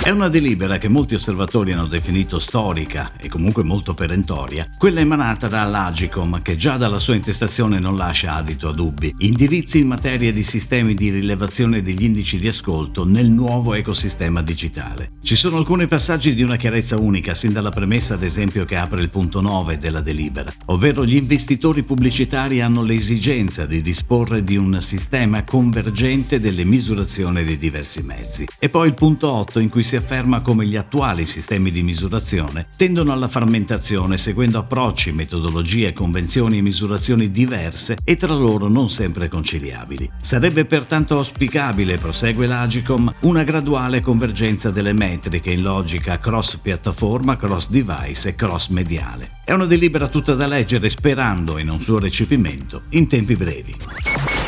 È una delibera che molti osservatori hanno definito storica e comunque molto perentoria, quella emanata dall'Agicom che già dalla sua intestazione non lascia adito a dubbi. Indirizzi in materia di sistemi di rilevazione degli indici di ascolto nel nuovo ecosistema digitale. Ci sono alcuni passaggi di una chiarezza unica, sin dalla premessa ad esempio che apre il punto 9 della delibera, ovvero gli investitori pubblicitari hanno l'esigenza di disporre di un sistema convergente delle misurazioni dei diversi mezzi. E poi il punto 8 in cui si afferma come gli attuali sistemi di misurazione tendono alla frammentazione seguendo approcci, metodologie, convenzioni e misurazioni diverse e tra loro non sempre conciliabili. Sarebbe pertanto auspicabile, prosegue l'Agicom, una graduale convergenza delle metriche in logica cross-piattaforma, cross-device e cross-mediale. È una delibera tutta da leggere sperando in un suo recepimento in tempi brevi.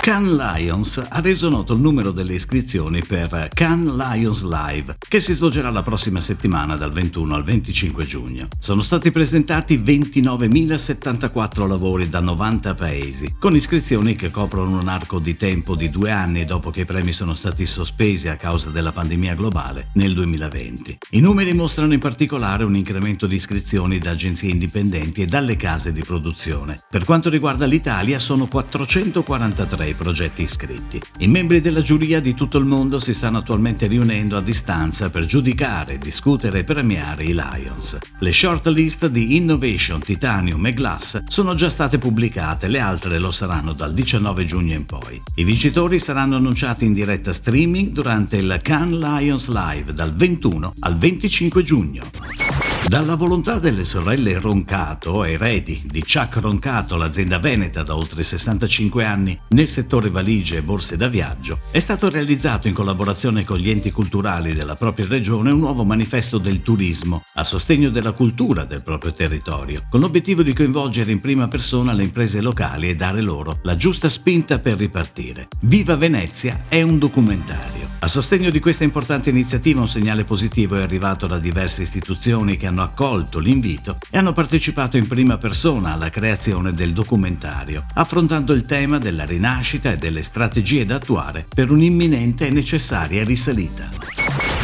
Can Lions ha reso noto il numero delle iscrizioni per Can Lions Live, che si svolgerà la prossima settimana dal 21 al 25 giugno. Sono stati presentati 29.074 lavori da 90 paesi, con iscrizioni che coprono un arco di tempo di due anni dopo che i premi sono stati sospesi a causa della pandemia globale nel 2020. I numeri mostrano in particolare un incremento di iscrizioni da agenzie indipendenti e dalle case di produzione. Per quanto riguarda l'Italia sono 443 i progetti iscritti. I membri della giuria di tutto il mondo si stanno attualmente riunendo a distanza per giudicare, discutere e premiare i Lions. Le shortlist di Innovation, Titanium e Glass sono già state pubblicate, le altre lo saranno dal 19 giugno in poi. I vincitori saranno annunciati in diretta streaming durante il Cannes Lions Live dal 21 al 25 giugno. Dalla volontà delle sorelle Roncato, eredi di Chuck Roncato, l'azienda veneta da oltre 65 anni nel settore valigie e borse da viaggio, è stato realizzato in collaborazione con gli enti culturali della propria regione un nuovo manifesto del turismo a sostegno della cultura del proprio territorio, con l'obiettivo di coinvolgere in prima persona le imprese locali e dare loro la giusta spinta per ripartire. Viva Venezia è un documentario. A sostegno di questa importante iniziativa un segnale positivo è arrivato da diverse istituzioni che hanno accolto l'invito e hanno partecipato in prima persona alla creazione del documentario, affrontando il tema della rinascita e delle strategie da attuare per un'imminente e necessaria risalita.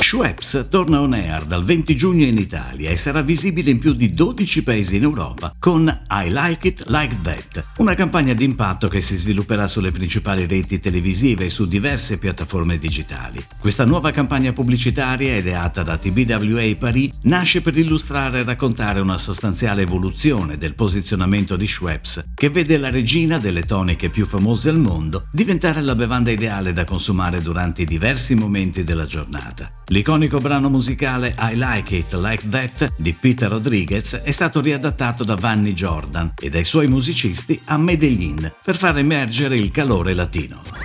Schweppes torna on air dal 20 giugno in Italia e sarà visibile in più di 12 paesi in Europa con I Like It Like That, una campagna d'impatto che si svilupperà sulle principali reti televisive e su diverse piattaforme digitali. Questa nuova campagna pubblicitaria, ideata da TBWA Paris, nasce per illustrare e raccontare una sostanziale evoluzione del posizionamento di Schweppes, che vede la regina delle toniche più famose al mondo diventare la bevanda ideale da consumare durante i diversi momenti della giornata. L'iconico brano musicale I Like It Like That di Peter Rodriguez è stato riadattato da Vanni Jordan e dai suoi musicisti a Medellin per far emergere il calore latino.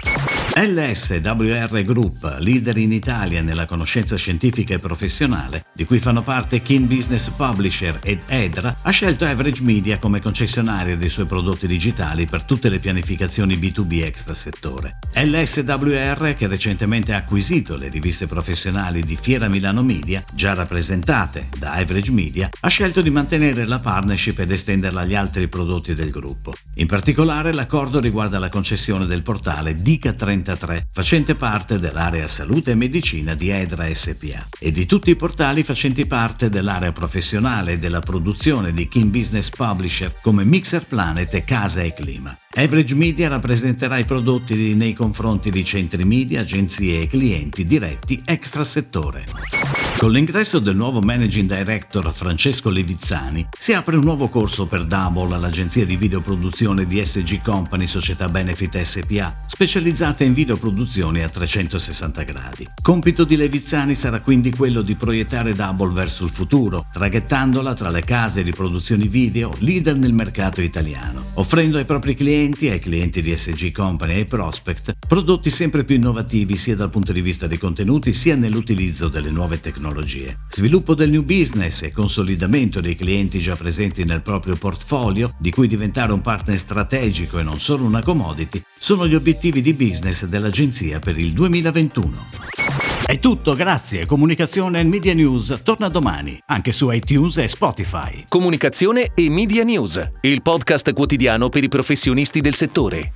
LSWR Group, leader in Italia nella conoscenza scientifica e professionale, di cui fanno parte Kin Business Publisher ed Edra, ha scelto Average Media come concessionaria dei suoi prodotti digitali per tutte le pianificazioni B2B extra settore. LSWR, che recentemente ha acquisito le riviste professionali di Fiera Milano Media, già rappresentate da Average Media, ha scelto di mantenere la partnership ed estenderla agli altri prodotti del gruppo. In particolare l'accordo riguarda la concessione del portale Dica 30 33, facente parte dell'area salute e medicina di Edra SPA e di tutti i portali facenti parte dell'area professionale della produzione di King Business Publisher come Mixer Planet e Casa e Clima. Average Media rappresenterà i prodotti nei confronti di centri media, agenzie e clienti diretti extra settore. Con l'ingresso del nuovo managing director Francesco Levizzani si apre un nuovo corso per Double all'agenzia di videoproduzione di SG Company Società Benefit SPA, specializzata in videoproduzioni a 360 gradi. Compito di Levizzani sarà quindi quello di proiettare Double verso il futuro, traghettandola tra le case di produzioni video leader nel mercato italiano, offrendo ai propri clienti, ai clienti di SG Company e ai prospect, prodotti sempre più innovativi sia dal punto di vista dei contenuti sia nell'utilizzo delle nuove tecnologie tecnologie. Sviluppo del new business e consolidamento dei clienti già presenti nel proprio portfolio, di cui diventare un partner strategico e non solo una commodity, sono gli obiettivi di business dell'agenzia per il 2021. È tutto, grazie. Comunicazione e Media News torna domani, anche su iTunes e Spotify. Comunicazione e Media News, il podcast quotidiano per i professionisti del settore.